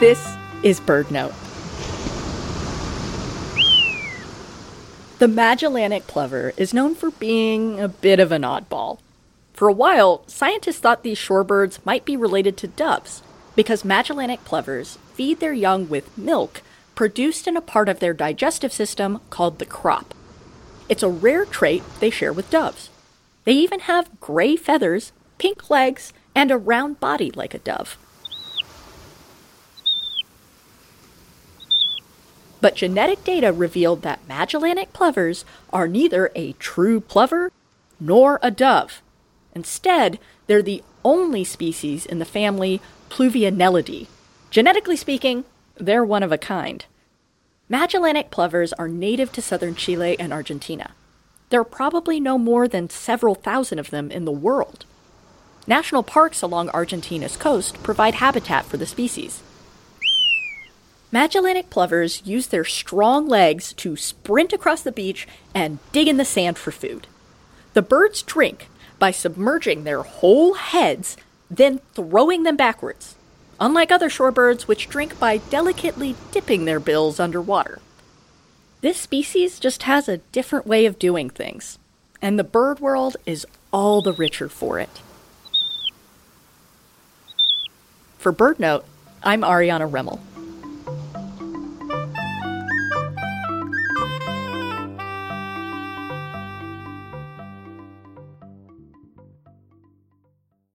This is BirdNote. The Magellanic plover is known for being a bit of an oddball. For a while, scientists thought these shorebirds might be related to doves because Magellanic plovers feed their young with milk produced in a part of their digestive system called the crop. It's a rare trait they share with doves. They even have gray feathers, pink legs, and a round body like a dove. But genetic data revealed that Magellanic plovers are neither a true plover nor a dove. Instead, they're the only species in the family Pluvianellidae. Genetically speaking, they're one of a kind. Magellanic plovers are native to southern Chile and Argentina. There are probably no more than several thousand of them in the world. National parks along Argentina's coast provide habitat for the species. Magellanic plovers use their strong legs to sprint across the beach and dig in the sand for food. The birds drink by submerging their whole heads, then throwing them backwards, unlike other shorebirds which drink by delicately dipping their bills underwater. This species just has a different way of doing things, and the bird world is all the richer for it. For BirdNote, I'm Ariana Remmel.